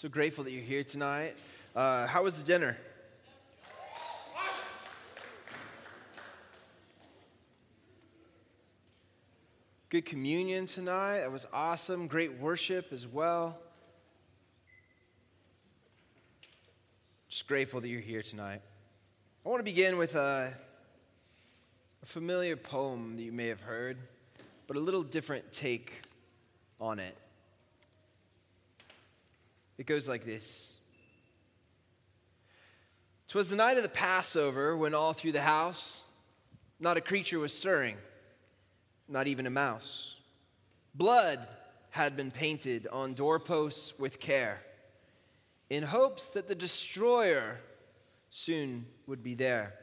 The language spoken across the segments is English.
So grateful that you're here tonight. Uh, how was the dinner? Good communion tonight. That was awesome. Great worship as well. Just grateful that you're here tonight. I want to begin with a, a familiar poem that you may have heard, but a little different take on it. It goes like this Twas the night of the Passover when all through the house not a creature was stirring, not even a mouse. Blood had been painted on doorposts with care, in hopes that the destroyer soon would be there.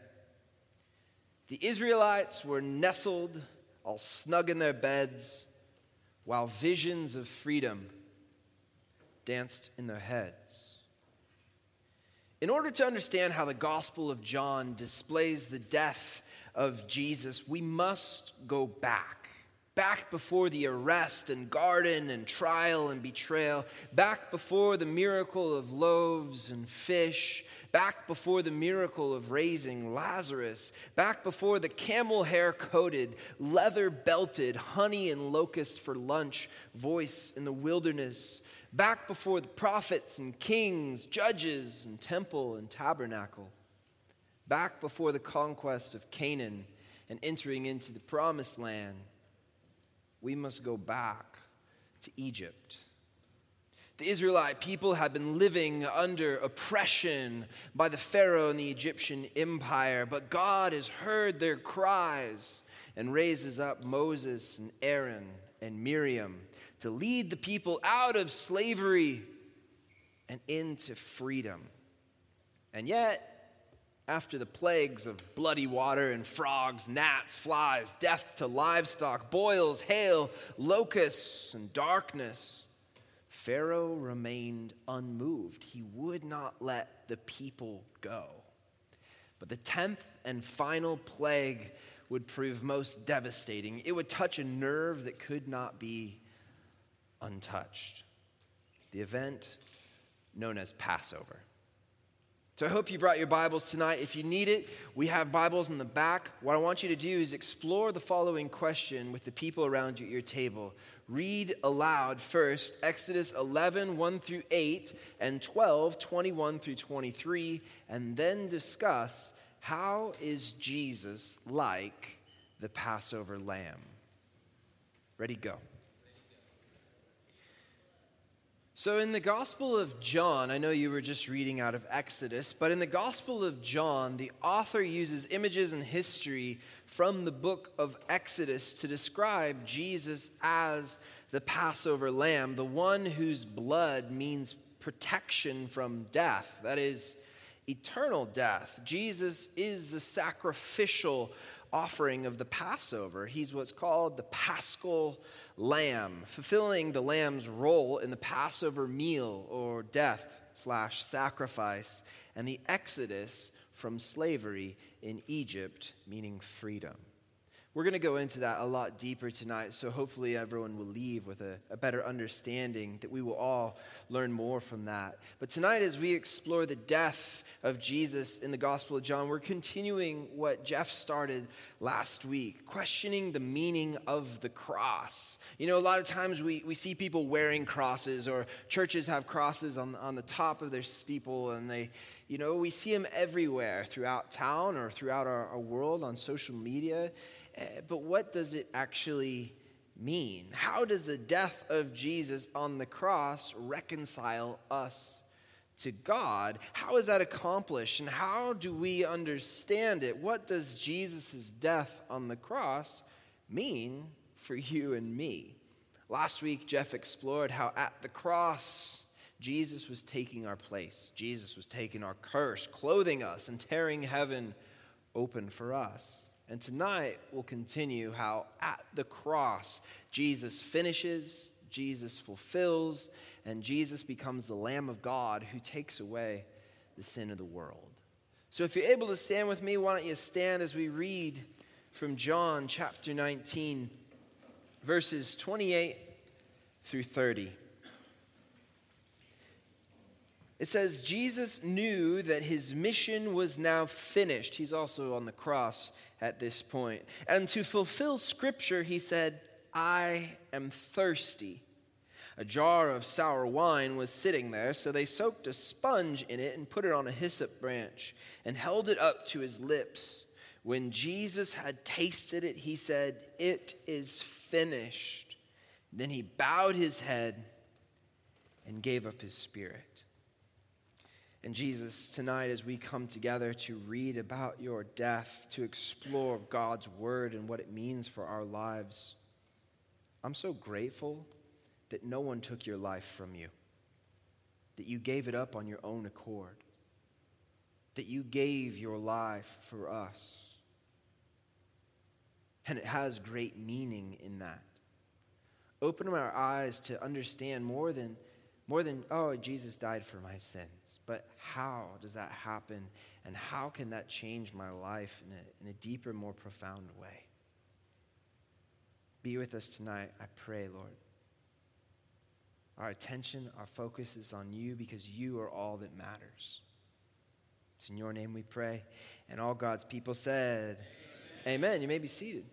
The Israelites were nestled all snug in their beds, while visions of freedom danced in their heads. In order to understand how the Gospel of John displays the death of Jesus, we must go back. Back before the arrest and garden and trial and betrayal, back before the miracle of loaves and fish, back before the miracle of raising Lazarus, back before the camel hair coated, leather belted, honey and locust for lunch voice in the wilderness, back before the prophets and kings, judges and temple and tabernacle, back before the conquest of Canaan and entering into the promised land, we must go back to Egypt. The Israelite people had been living under oppression by the Pharaoh and the Egyptian empire, but God has heard their cries and raises up Moses and Aaron and Miriam to lead the people out of slavery and into freedom. And yet, after the plagues of bloody water and frogs, gnats, flies, death to livestock, boils, hail, locusts, and darkness, Pharaoh remained unmoved. He would not let the people go. But the tenth and final plague would prove most devastating. It would touch a nerve that could not be untouched. The event known as Passover. So I hope you brought your Bibles tonight. If you need it, we have Bibles in the back. What I want you to do is explore the following question with the people around you at your table read aloud first Exodus 11, 1 through 8, and 12, 21 through 23, and then discuss how is Jesus like the Passover lamb? Ready, go. So, in the Gospel of John, I know you were just reading out of Exodus, but in the Gospel of John, the author uses images and history from the book of Exodus to describe Jesus as the Passover lamb, the one whose blood means protection from death, that is, eternal death. Jesus is the sacrificial offering of the Passover. He's what's called the paschal lamb, fulfilling the lamb's role in the Passover meal or death slash sacrifice and the exodus from slavery in Egypt, meaning freedom. We're going to go into that a lot deeper tonight, so hopefully everyone will leave with a, a, better understanding that we will all learn more from that. But tonight, as we explore the death of Jesus in the Gospel of John, we're continuing what Jeff started last week, questioning the meaning of the cross. You know, a lot of times we, we see people wearing crosses, or churches have crosses on, on the top of their steeple, and they, you know, we see them everywhere throughout town or throughout our, our world on social media. Eh, but what does it actually mean? How does the death of Jesus on the cross reconcile us to God? How is that accomplished? And how do we understand it? What does Jesus' death on the cross mean for you and me? Last week, Jeff explored how at the cross, Jesus was taking our place. Jesus was taking our curse, clothing us, and tearing heaven open for us. And tonight we'll continue how at the cross Jesus finishes, Jesus fulfills, and Jesus becomes the Lamb of God who takes away the sin of the world. So if you're able to stand with me, why don't you stand as we read from John chapter 19, verses 28 through 30. It says, Jesus knew that his mission was now finished. He's also on the cross at this point. And to fulfill scripture, he said, I am thirsty. A jar of sour wine was sitting there, so they soaked a sponge in it and put it on a hyssop branch and held it up to his lips. When Jesus had tasted it, he said, It is finished. Then he bowed his head and gave up his spirit. And Jesus, tonight, as we come together to read about your death, to explore God's word and what it means for our lives, I'm so grateful that no one took your life from you, that you gave it up on your own accord, that you gave your life for us. And it has great meaning in that. Open our eyes to understand more than more than, oh, Jesus died for my But how does that happen? And how can that change my life in a, in a deeper, more profound way? Be with us tonight, I pray, Lord. Our attention, our focus is on you because you are all that matters. It's in your name we pray. And all God's people said, Amen. Amen. You may be seated.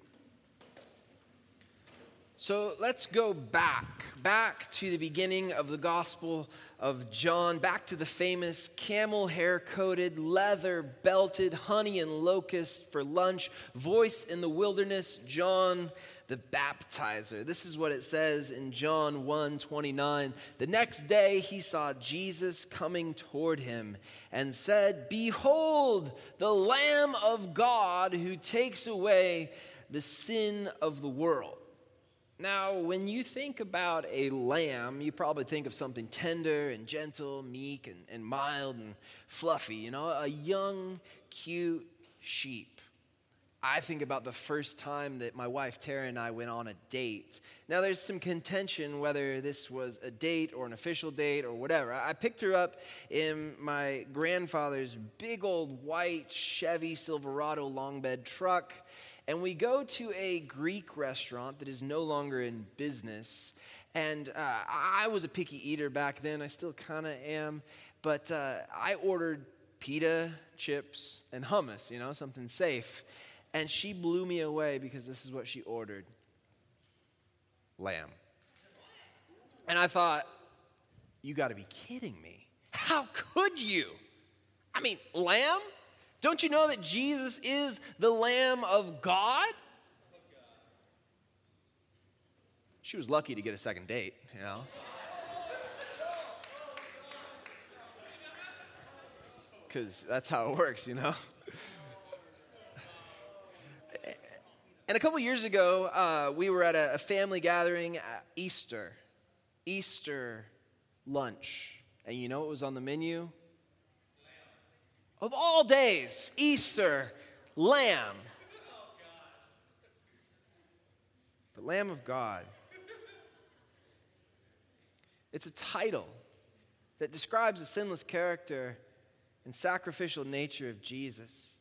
So let's go back, back to the beginning of the Gospel of John, back to the famous camel hair coated, leather belted, honey and locust for lunch, voice in the wilderness, John the baptizer. This is what it says in John 1 29. The next day he saw Jesus coming toward him and said, Behold, the Lamb of God who takes away the sin of the world. Now, when you think about a lamb, you probably think of something tender and gentle, meek and, and mild and fluffy, you know, a young, cute sheep. I think about the first time that my wife Tara and I went on a date. Now, there's some contention whether this was a date or an official date or whatever. I picked her up in my grandfather's big old white Chevy Silverado long bed truck and we go to a Greek restaurant that is no longer in business. And uh, I was a picky eater back then, I still kind of am. But uh, I ordered pita, chips, and hummus, you know, something safe. And she blew me away because this is what she ordered lamb. And I thought, you got to be kidding me. How could you? I mean, lamb? Don't you know that Jesus is the Lamb of God? She was lucky to get a second date, you know. Because that's how it works, you know. And a couple years ago, uh, we were at a, a family gathering at Easter, Easter lunch. And you know what was on the menu? Of all days, Easter, lamb. The Lamb of God. It's a title that describes the sinless character and sacrificial nature of Jesus.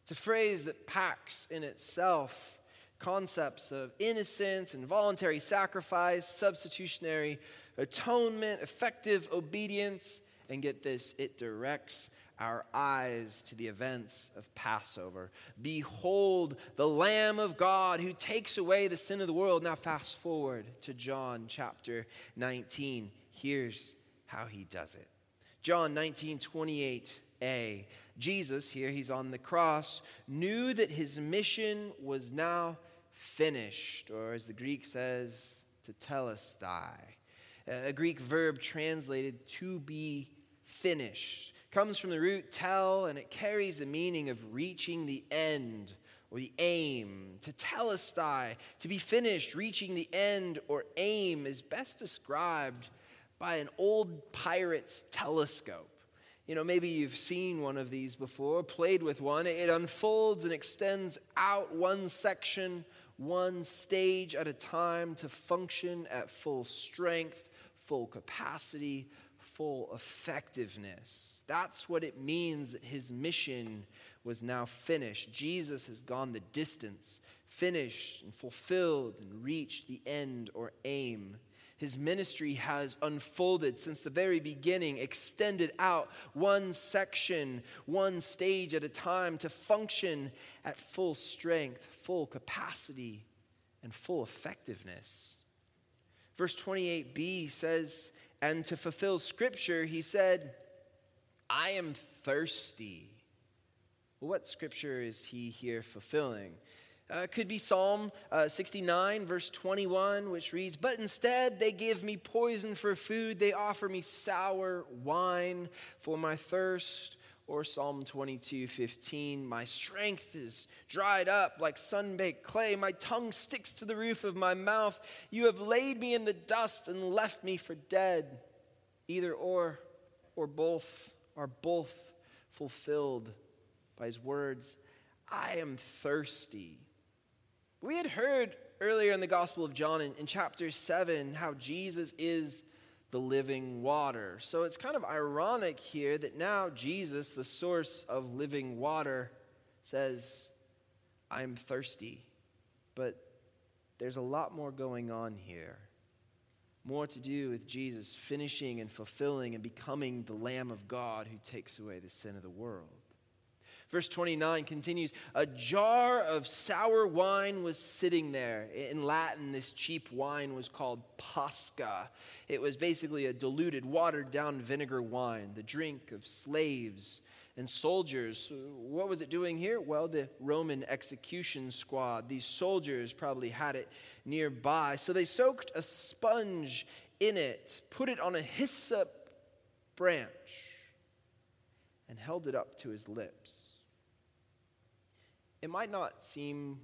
It's a phrase that packs in itself concepts of innocence and voluntary sacrifice, substitutionary atonement, effective obedience, and get this, it directs our eyes to the events of Passover. Behold, the Lamb of God who takes away the sin of the world. Now, fast forward to John chapter 19. Here's how he does it John 19, 28a. Jesus, here he's on the cross, knew that his mission was now finished, or as the Greek says, tetelestai. A Greek verb translated to be finished comes from the root tell, and it carries the meaning of reaching the end or the aim. Tetelestai, to be finished, reaching the end or aim, is best described by an old pirate's telescope. You know, maybe you've seen one of these before, played with one. It unfolds and extends out one section, one stage at a time to function at full strength, full capacity, full effectiveness. That's what it means that his mission was now finished. Jesus has gone the distance, finished and fulfilled and reached the end or aim. his ministry has unfolded since the very beginning, extended out one section, one stage at a time to function at full strength, full capacity, and full effectiveness. Verse 28b says, And to fulfill scripture, he said, I am thirsty. What scripture is he here fulfilling? Uh, could be Psalm uh, 69, verse 21, which reads, But instead they give me poison for food, they offer me sour wine for my thirst. Or Psalm 22, 15, My strength is dried up like sun-baked clay, my tongue sticks to the roof of my mouth. You have laid me in the dust and left me for dead. Either or, or both, are both fulfilled by his words. I am thirsty. We had heard earlier in the Gospel of John in, in chapter 7 how Jesus is the living water. So it's kind of ironic here that now Jesus, the source of living water, says, I'm thirsty. But there's a lot more going on here. More to do with Jesus finishing and fulfilling and becoming the Lamb of God who takes away the sin of the world. Verse 29 continues A jar of sour wine was sitting there. In Latin, this cheap wine was called posca. It was basically a diluted, watered down vinegar wine, the drink of slaves and soldiers. What was it doing here? Well, the Roman execution squad, these soldiers probably had it nearby. So they soaked a sponge in it, put it on a hyssop branch, and held it up to his lips. It might not seem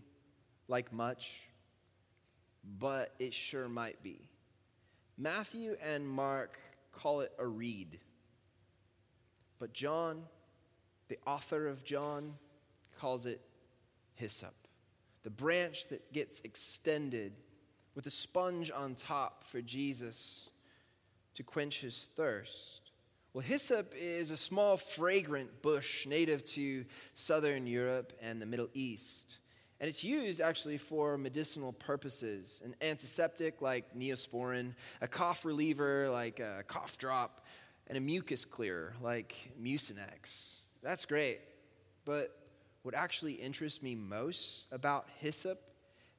like much, but it sure might be. Matthew and Mark call it a reed. But John, the author of John, calls it hyssop, the branch that gets extended with a sponge on top for Jesus to quench his thirst. Well, hyssop is a small, fragrant bush native to southern Europe and the Middle East. And it's used actually for medicinal purposes an antiseptic like neosporin, a cough reliever like a cough drop, and a mucus clearer like Mucinex. That's great. But what actually interests me most about hyssop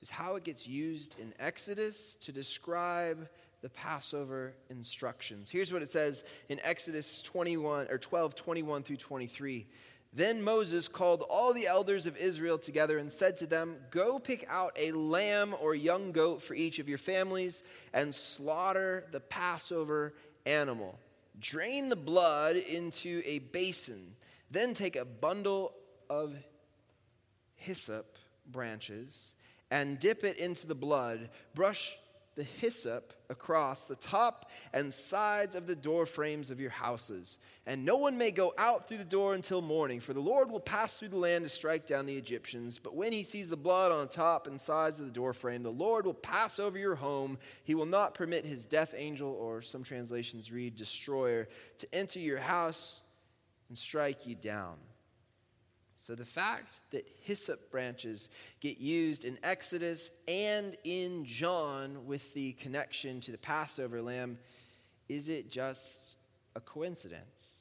is how it gets used in Exodus to describe the Passover instructions. Here's what it says in Exodus 21 or 12, 21 through 23. Then Moses called all the elders of Israel together and said to them, Go pick out a lamb or young goat for each of your families and slaughter the Passover animal. Drain the blood into a basin. Then take a bundle of hyssop branches and dip it into the blood. Brush the hyssop across the top and sides of the door frames of your houses. And no one may go out through the door until morning, for the Lord will pass through the land to strike down the Egyptians. But when he sees the blood on the top and sides of the door frame, the Lord will pass over your home. He will not permit his death angel, or some translations read destroyer, to enter your house and strike you down. So the fact that hyssop branches get used in Exodus and in John with the connection to the Passover lamb, is it just a coincidence?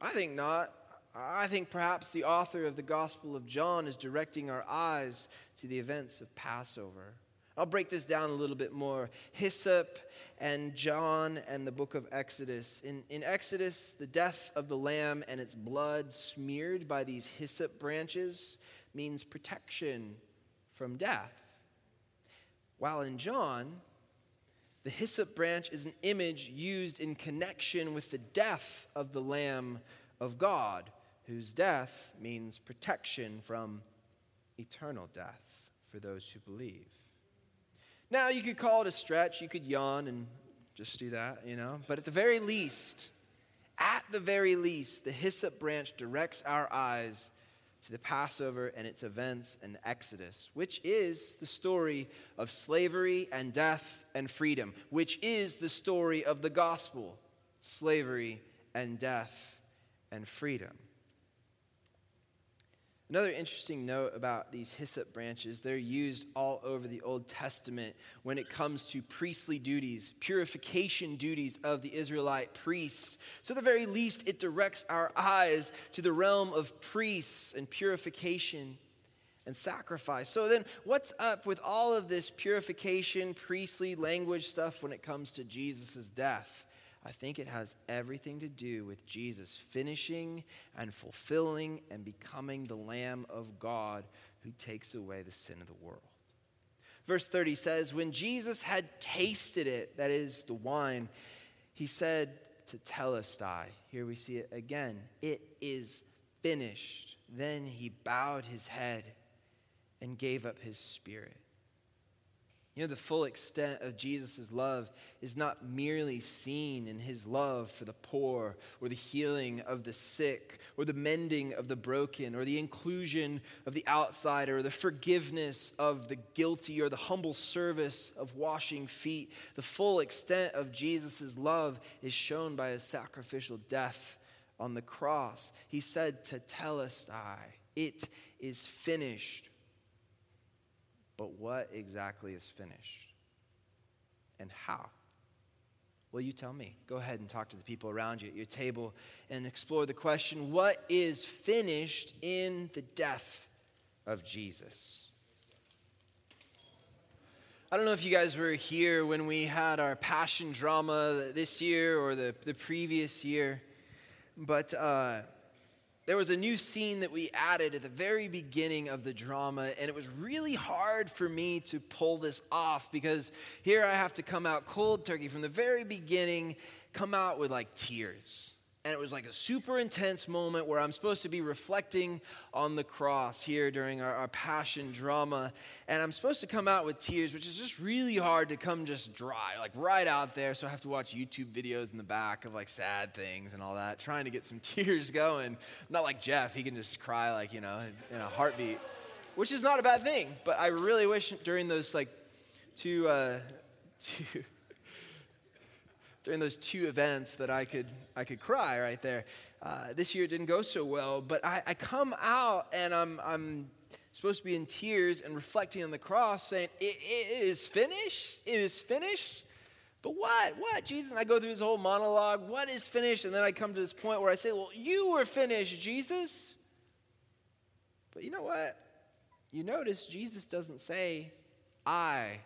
I think not. I think perhaps the author of the Gospel of John is directing our eyes to the events of Passover. I'll break this down a little bit more. Hyssop and John and the book of Exodus. In, in Exodus, the death of the lamb and its blood smeared by these hyssop branches means protection from death. While in John, the hyssop branch is an image used in connection with the death of the Lamb of God, whose death means protection from eternal death for those who believe. Now, you could call it a stretch, you could yawn and just do that, you know, but at the very least, at the very least, the hyssop branch directs our eyes to the Passover and its events and Exodus, which is the story of slavery and death and freedom, which is the story of the gospel slavery and death and freedom. Another interesting note about these hyssop branches, they're used all over the Old Testament when it comes to priestly duties, purification duties of the Israelite priests. So, at the very least, it directs our eyes to the realm of priests and purification and sacrifice. So, then what's up with all of this purification, priestly language stuff when it comes to Jesus' death? I think it has everything to do with Jesus finishing and fulfilling and becoming the Lamb of God who takes away the sin of the world. Verse 30 says, When Jesus had tasted it, that is the wine, he said tetelestai, here we see it again, it is finished. Then he bowed his head and gave up his spirit. You know, the full extent of Jesus' love is not merely seen in his love for the poor, or the healing of the sick, or the mending of the broken, or the inclusion of the outsider, or the forgiveness of the guilty, or the humble service of washing feet. The full extent of Jesus' love is shown by his sacrificial death on the cross. He said tetelestai, It is finished. But what exactly is finished? And how? Well, you tell me. Go ahead and talk to the people around you at your table and explore the question what is finished in the death of Jesus? I don't know if you guys were here when we had our passion drama this year or the, the previous year, but. Uh, there was a new scene that we added at the very beginning of the drama, and it was really hard for me to pull this off because here I have to come out cold turkey from the very beginning, come out with like tears and it was like a super intense moment where I'm supposed to be reflecting on the cross here during our, our, passion drama. And I'm supposed to come out with tears, which is just really hard to come just dry, like right out there. So I have to watch YouTube videos in the back of like sad things and all that, trying to get some tears going. Not like Jeff, he can just cry like, you know, in a heartbeat, which is not a bad thing. But I really wish during those like two, uh, two, during those two events that I could, I could cry right there. Uh, this year didn't go so well, but I, I come out and I'm, I'm supposed to be in tears and reflecting on the cross, saying, it, it is finished. It is finished. But what? What? Jesus, I go through this whole monologue. What is finished? And then I come to this point where I say, Well, you were finished, Jesus. But you know what? You notice Jesus doesn't say, I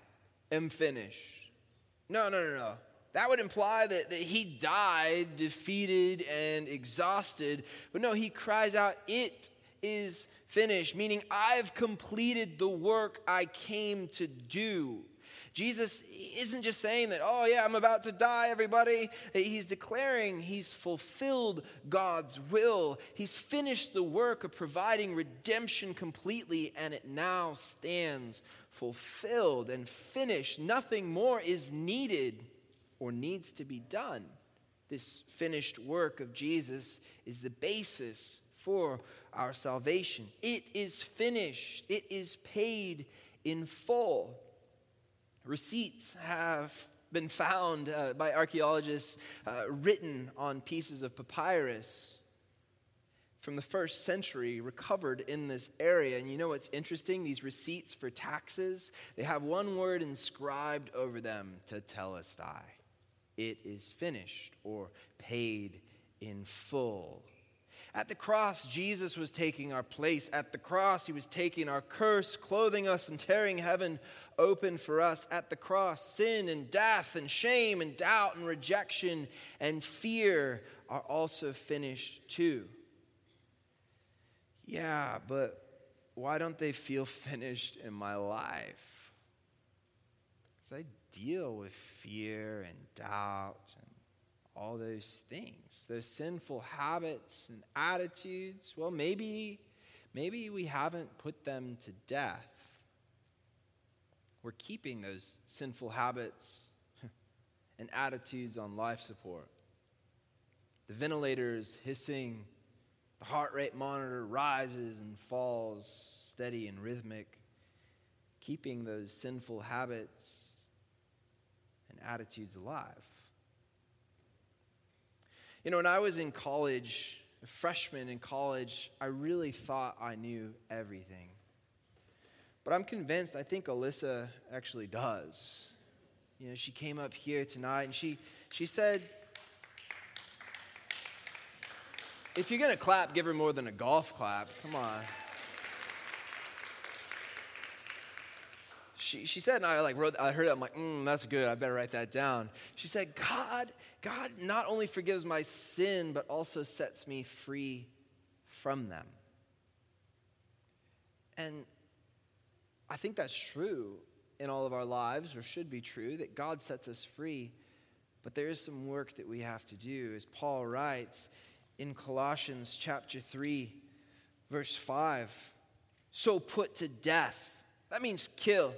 am finished. No, no, no, no. That would imply that, that he died defeated and exhausted. But no, he cries out, It is finished, meaning I've completed the work I came to do. Jesus isn't just saying that, oh, yeah, I'm about to die, everybody. He's declaring he's fulfilled God's will. He's finished the work of providing redemption completely, and it now stands fulfilled and finished. Nothing more is needed or needs to be done. This finished work of Jesus is the basis for our salvation. It is finished, it is paid in full. Receipts have been found uh, by archaeologists uh, written on pieces of papyrus from the first century recovered in this area. And you know what's interesting? These receipts for taxes, they have one word inscribed over them to tetelestai it is finished or paid in full. At the cross, Jesus was taking our place. At the cross, he was taking our curse, clothing us, and tearing heaven open for us. At the cross, sin and death and shame and doubt and rejection and fear are also finished too. Yeah, but why don't they feel finished in my life? Because I deal with fear and doubt and all those things, those sinful habits and attitudes. Well, maybe, maybe we haven't put them to death. We're keeping those sinful habits and attitudes on life support. The ventilator is hissing, the heart rate monitor rises and falls, steady and rhythmic, keeping those sinful habits attitudes alive. You know, when I was in college, a freshman in college, I really thought I knew everything. But I'm convinced, I think Alyssa actually does. You know, she came up here tonight and she, she said, if you're going to clap, give her more than a golf clap. Come on. She, she said, and I like wrote, I heard it, I'm like, mm, that's good, I better write that down. She said, God, God not only forgives my sin, but also sets me free from them. And I think that's true in all of our lives, or should be true, that God sets us free. But there is some work that we have to do. As Paul writes in Colossians chapter 3, verse 5, so put to death. That means kill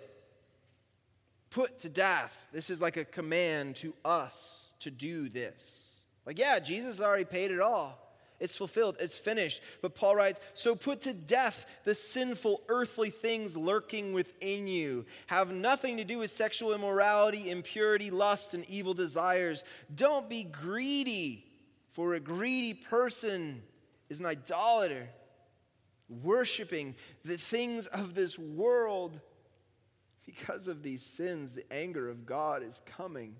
put to death. This is like a command to us to do this. Like, yeah, Jesus already paid it all. It's fulfilled, it's finished. But Paul writes, So put to death the sinful earthly things lurking within you. Have nothing to do with sexual immorality, impurity, lust, and evil desires. Don't be greedy, for a greedy person is an idolater, worshiping the things of this world because of these sins, the anger of God is coming.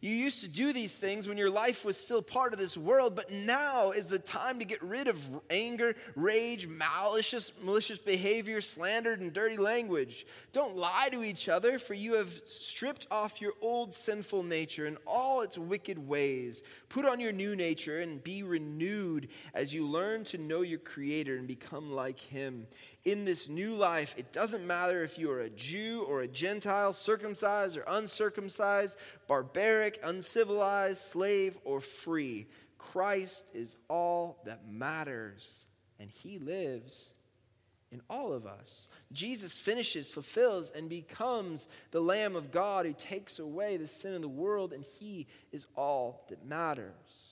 You used to do these things when your life was still part of this world, but now is the time to get rid of anger, rage, malicious, malicious behavior, slander, and dirty language. Don't lie to each other, for you have stripped off your old sinful nature and all its wicked ways. Put on your new nature and be renewed as you learn to know your Creator and become like Him in this new life, it doesn't matter if you are a Jew or a Gentile, circumcised or uncircumcised, barbaric, uncivilized, slave or free. Christ is all that matters, and He lives in all of us. Jesus finishes, fulfills, and becomes the Lamb of God who takes away the sin of the world, and He is all that matters.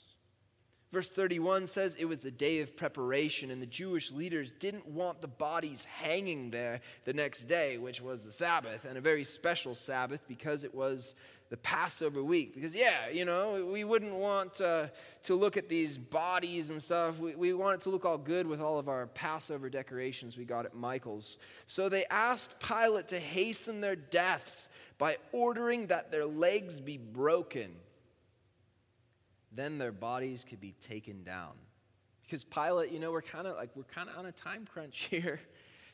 Verse 31 says it was the day of preparation, and the Jewish leaders didn't want the bodies hanging there the next day, which was the Sabbath, and a very special Sabbath because it was the Passover week. Because, yeah, you know, we wouldn't want uh, to look at these bodies and stuff. We, we want it to look all good with all of our Passover decorations we got at Michael's. So they asked Pilate to hasten their deaths by ordering that their legs be broken then their bodies could be taken down. Because Pilate, you know, we're kind of like, we're kind of on a time crunch here.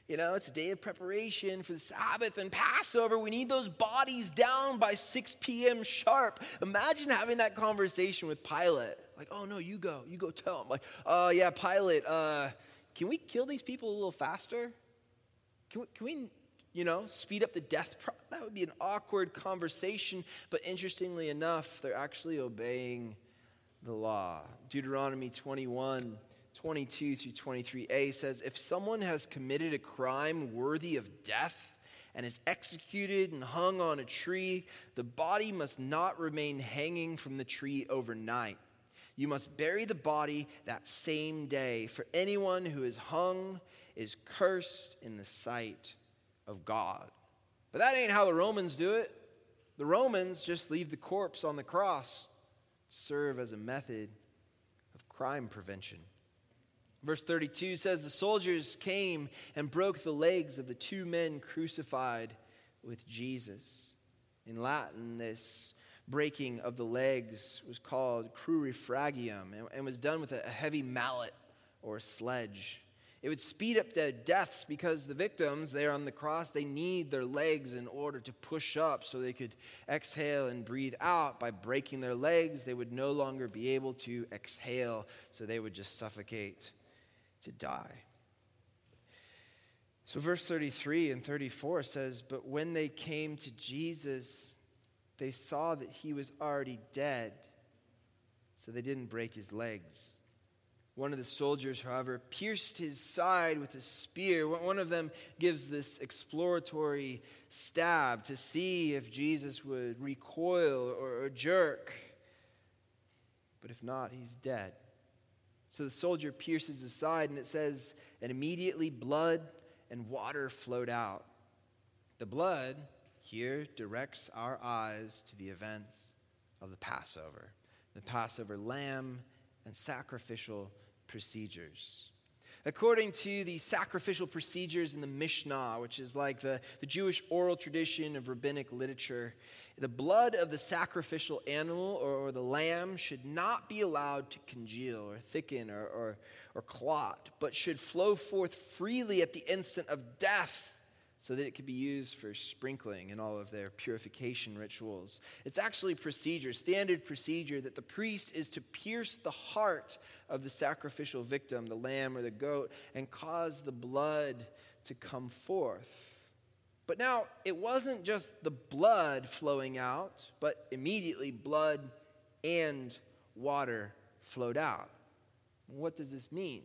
You know, it's a day of preparation for the Sabbath and Passover. We need those bodies down by 6 p.m. sharp. Imagine having that conversation with Pilate. Like, oh no, you go, you go tell him. Like, oh yeah, Pilate, uh, can we kill these people a little faster? Can we, can we you know, speed up the death? Pro- that would be an awkward conversation. But interestingly enough, they're actually obeying the law. Deuteronomy 21 22 through 23a says If someone has committed a crime worthy of death and is executed and hung on a tree, the body must not remain hanging from the tree overnight. You must bury the body that same day, for anyone who is hung is cursed in the sight of God. But that ain't how the Romans do it. The Romans just leave the corpse on the cross serve as a method of crime prevention. Verse 32 says the soldiers came and broke the legs of the two men crucified with Jesus. In Latin, this breaking of the legs was called crurifragium and was done with a heavy mallet or sledge. It would speed up their deaths because the victims there on the cross, they need their legs in order to push up so they could exhale and breathe out. By breaking their legs, they would no longer be able to exhale, so they would just suffocate to die. So, verse 33 and 34 says, But when they came to Jesus, they saw that he was already dead, so they didn't break his legs. One of the soldiers, however, pierced his side with a spear. One of them gives this exploratory stab to see if Jesus would recoil or, jerk. But if not, he's dead. So the soldier pierces his side, and it says, and immediately blood and water flowed out. The blood here directs our eyes to the events of the Passover, the Passover lamb and sacrificial procedures. According to the sacrificial procedures in the Mishnah, which is like the, the Jewish oral tradition of rabbinic literature, the blood of the sacrificial animal or, or the lamb should not be allowed to congeal or thicken or, or, or clot, but should flow forth freely at the instant of death so that it could be used for sprinkling in all of their purification rituals. It's actually procedure, standard procedure, that the priest is to pierce the heart of the sacrificial victim, the lamb or the goat, and cause the blood to come forth. But now, it wasn't just the blood flowing out, but immediately blood and water flowed out. What does this mean?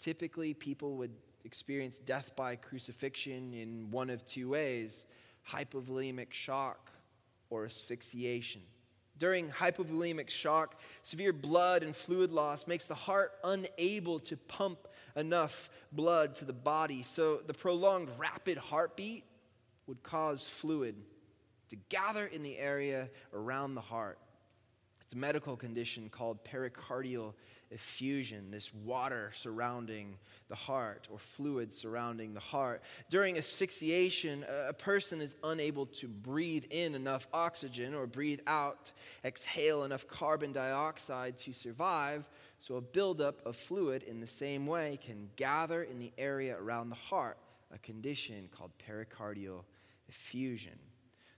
Typically, people would experience death by crucifixion in one of two ways hypovolemic shock or asphyxiation. During hypovolemic shock, severe blood and fluid loss makes the heart unable to pump enough blood to the body. So the prolonged rapid heartbeat would cause fluid to gather in the area around the heart. It's a medical condition called pericardial effusion, this water surrounding the heart or fluid surrounding the heart. During asphyxiation, a person is unable to breathe in enough oxygen or breathe out, exhale enough carbon dioxide to survive. So, a buildup of fluid in the same way can gather in the area around the heart, a condition called pericardial effusion.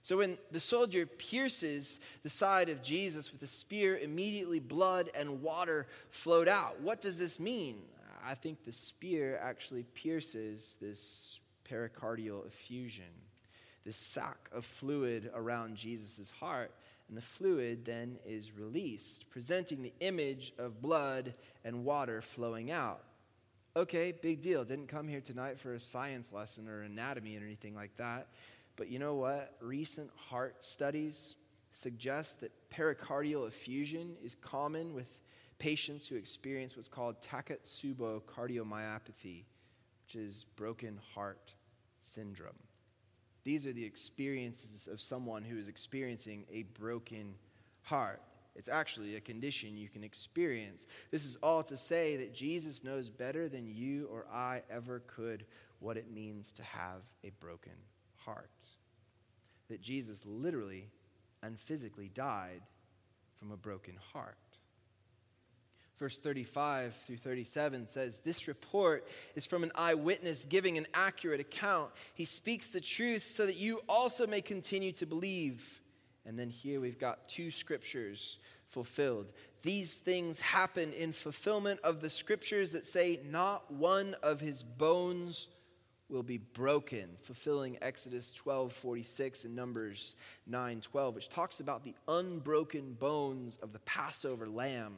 So when the soldier pierces the side of Jesus with a spear, immediately blood and water flowed out. What does this mean? I think the spear actually pierces this pericardial effusion, this sac of fluid around Jesus' heart, and the fluid then is released, presenting the image of blood and water flowing out. Okay, big deal. Didn't come here tonight for a science lesson or anatomy or anything like that. But you know what? Recent heart studies suggest that pericardial effusion is common with patients who experience what's called Takotsubo cardiomyopathy, which is broken heart syndrome. These are the experiences of someone who is experiencing a broken heart. It's actually a condition you can experience. This is all to say that Jesus knows better than you or I ever could what it means to have a broken heart that Jesus literally and physically died from a broken heart. Verse 35 through 37 says, This report is from an eyewitness giving an accurate account. He speaks the truth so that you also may continue to believe. And then here we've got two scriptures fulfilled. These things happen in fulfillment of the scriptures that say, Not one of his bones will be broken, fulfilling Exodus 12 46 and Numbers 9 12, which talks about the unbroken bones of the Passover lamb.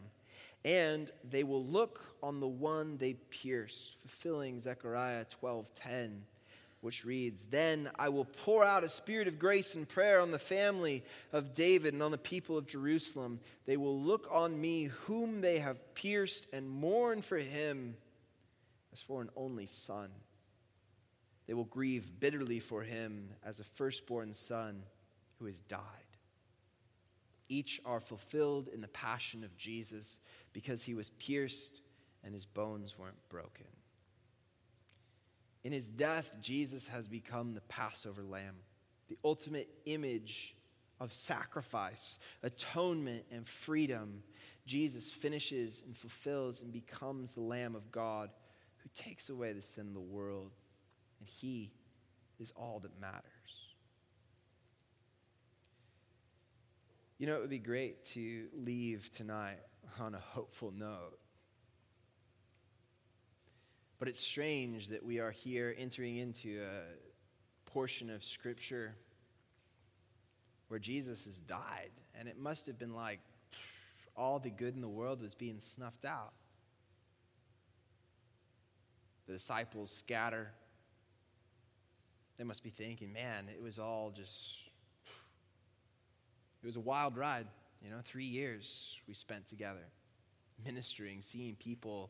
And they will look on the one they pierced, fulfilling Zechariah 12 10 which reads, Then I will pour out a spirit of grace and prayer on the family of David and on the people of Jerusalem. They will look on me, whom they have pierced, and mourn for him as for an only son. They will grieve bitterly for him as a firstborn son who has died. Each are fulfilled in the passion of Jesus because he was pierced and his bones weren't broken. In his death, Jesus has become the Passover lamb, the ultimate image of sacrifice, atonement, and freedom. Jesus finishes and fulfills and becomes the Lamb of God who takes away the sin of the world and He is all that matters. You know, it would be great to leave tonight on a hopeful note. But it's strange that we are here entering into a portion of Scripture where Jesus has died. And it must have been like all the good in the world was being snuffed out. The disciples scatter. They must be thinking, man, it was all just, it was a wild ride. You know, three years we spent together ministering, seeing people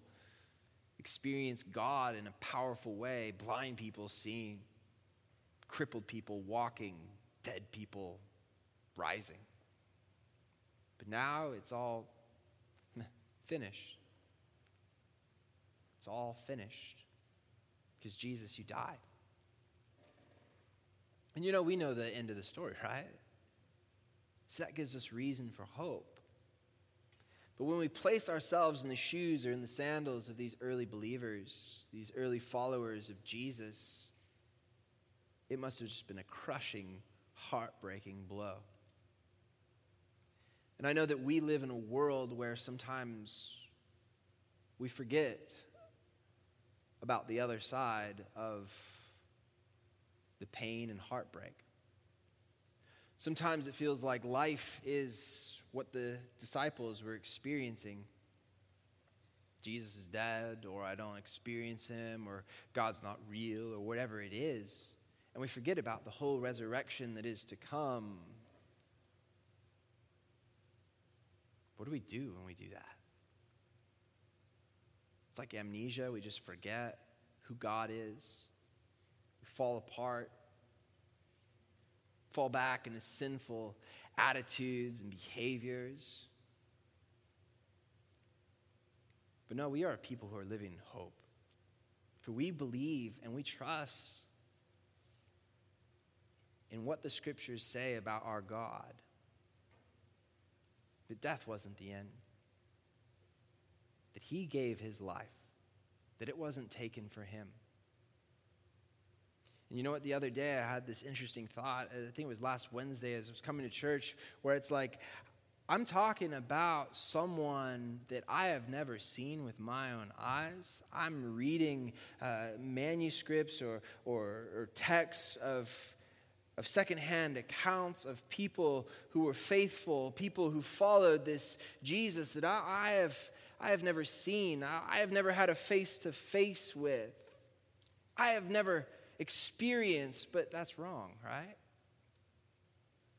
experience God in a powerful way, blind people seeing, crippled people walking, dead people rising. But now it's all finished. It's all finished. Because Jesus, you died. And you know, we know the end of the story, right? So that gives us reason for hope. But when we place ourselves in the shoes or in the sandals of these early believers, these early followers of Jesus, it must have just been a crushing, heartbreaking blow. And I know that we live in a world where sometimes we forget about the other side of the pain and heartbreak. Sometimes it feels like life is what the disciples were experiencing. Jesus is dead, or I don't experience him, or God's not real, or whatever it is. And we forget about the whole resurrection that is to come. What do we do when we do that? It's like amnesia. We just forget who God is. Fall apart, fall back into sinful attitudes and behaviors. But no, we are people who are living hope. For we believe and we trust in what the scriptures say about our God that death wasn't the end, that He gave His life, that it wasn't taken for Him. And you know what? The other day I had this interesting thought. I think it was last Wednesday as I was coming to church, where it's like, I'm talking about someone that I have never seen with my own eyes. I'm reading uh, manuscripts or, or, or texts of, of secondhand accounts of people who were faithful, people who followed this Jesus that I, I have, I have never seen, I, I have never had a face to face with. I have never experienced, but that's wrong, right?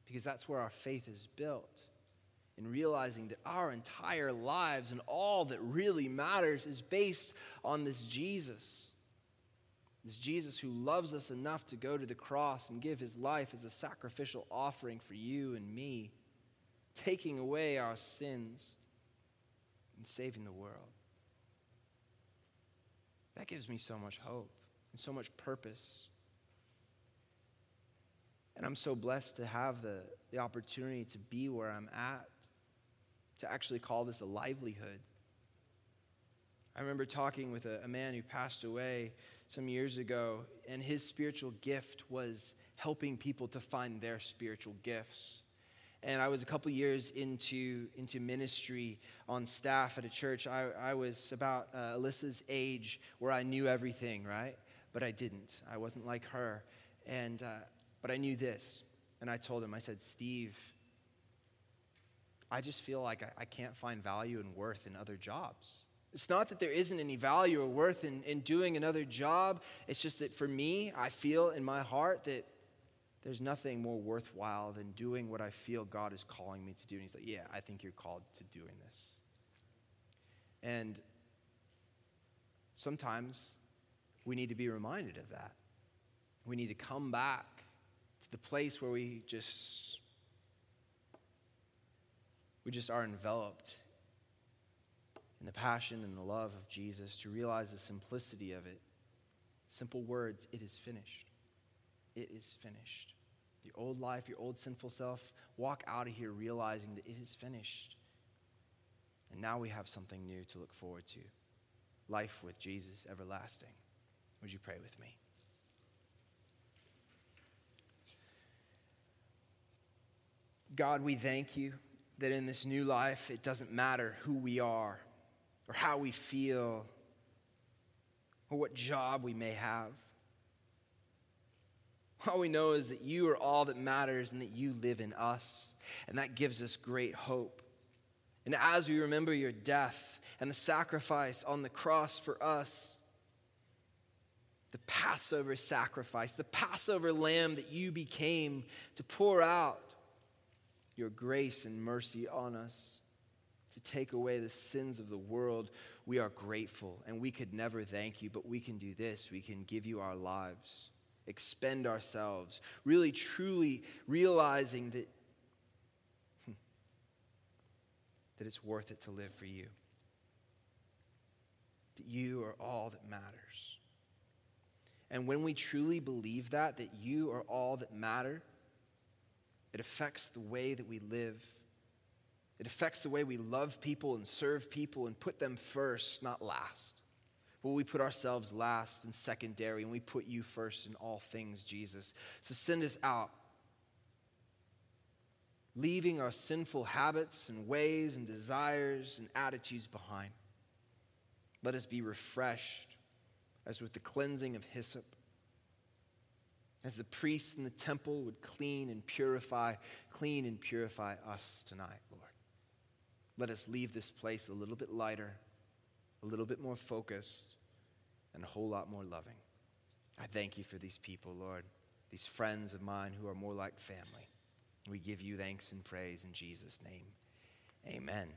Because that's where our faith is built. In realizing that our entire lives and all that really matters is based on this Jesus. This Jesus who loves us enough to go to the cross and give his life as a sacrificial offering for you and me, taking away our sins and saving the world. That gives me so much hope and so much purpose. And I'm so blessed to have the, the opportunity to be where I'm at, to actually call this a livelihood. I remember talking with a, a man who passed away some years ago, and his spiritual gift was helping people to find their spiritual gifts. And I was a couple years into, into ministry on staff at a church. I, I was about uh, Alyssa's age where I knew everything, right? But I didn't. I wasn't like her. And, uh, but I knew this. And I told him, I said, Steve, I just feel like I, I can't find value and worth in other jobs. It's not that there isn't any value or worth in, in doing another job. It's just that for me, I feel in my heart that there's nothing more worthwhile than doing what I feel God is calling me to do. And he's like, Yeah, I think you're called to doing this. And sometimes we need to be reminded of that. We need to come back to the place where we just we just are enveloped in the passion and the love of Jesus to realize the simplicity of it. Simple words, it is finished. It is finished. The old life, your old sinful self, walk out of here realizing that it is finished. And now we have something new to look forward to life with Jesus everlasting. Would you pray with me? God, we thank you that in this new life, it doesn't matter who we are or how we feel or what job we may have. All we know is that you are all that matters and that you live in us, and that gives us great hope. And as we remember your death and the sacrifice on the cross for us, the Passover sacrifice, the Passover lamb that you became to pour out your grace and mercy on us, to take away the sins of the world. We are grateful and we could never thank you, but we can do this. We can give you our lives, expend ourselves, really truly realizing that, that it's worth it to live for you. that you are all that matters. And when we truly believe that, that you are all that matter, it affects the way that we live. It affects the way we love people and serve people and put them first, not last. But we put ourselves last and secondary, and we put you first in all things, Jesus. So send us out leaving our sinful habits and ways and desires and attitudes behind. Let us be refreshed as with the cleansing of hyssop. As the priests in the temple would clean and purify, clean and purify us tonight, Lord. Let us leave this place a little bit lighter, a little bit more focused, and a whole lot more loving. I thank you for these people, Lord, these friends of mine who are more like family. We give you thanks and praise in Jesus' name. Amen.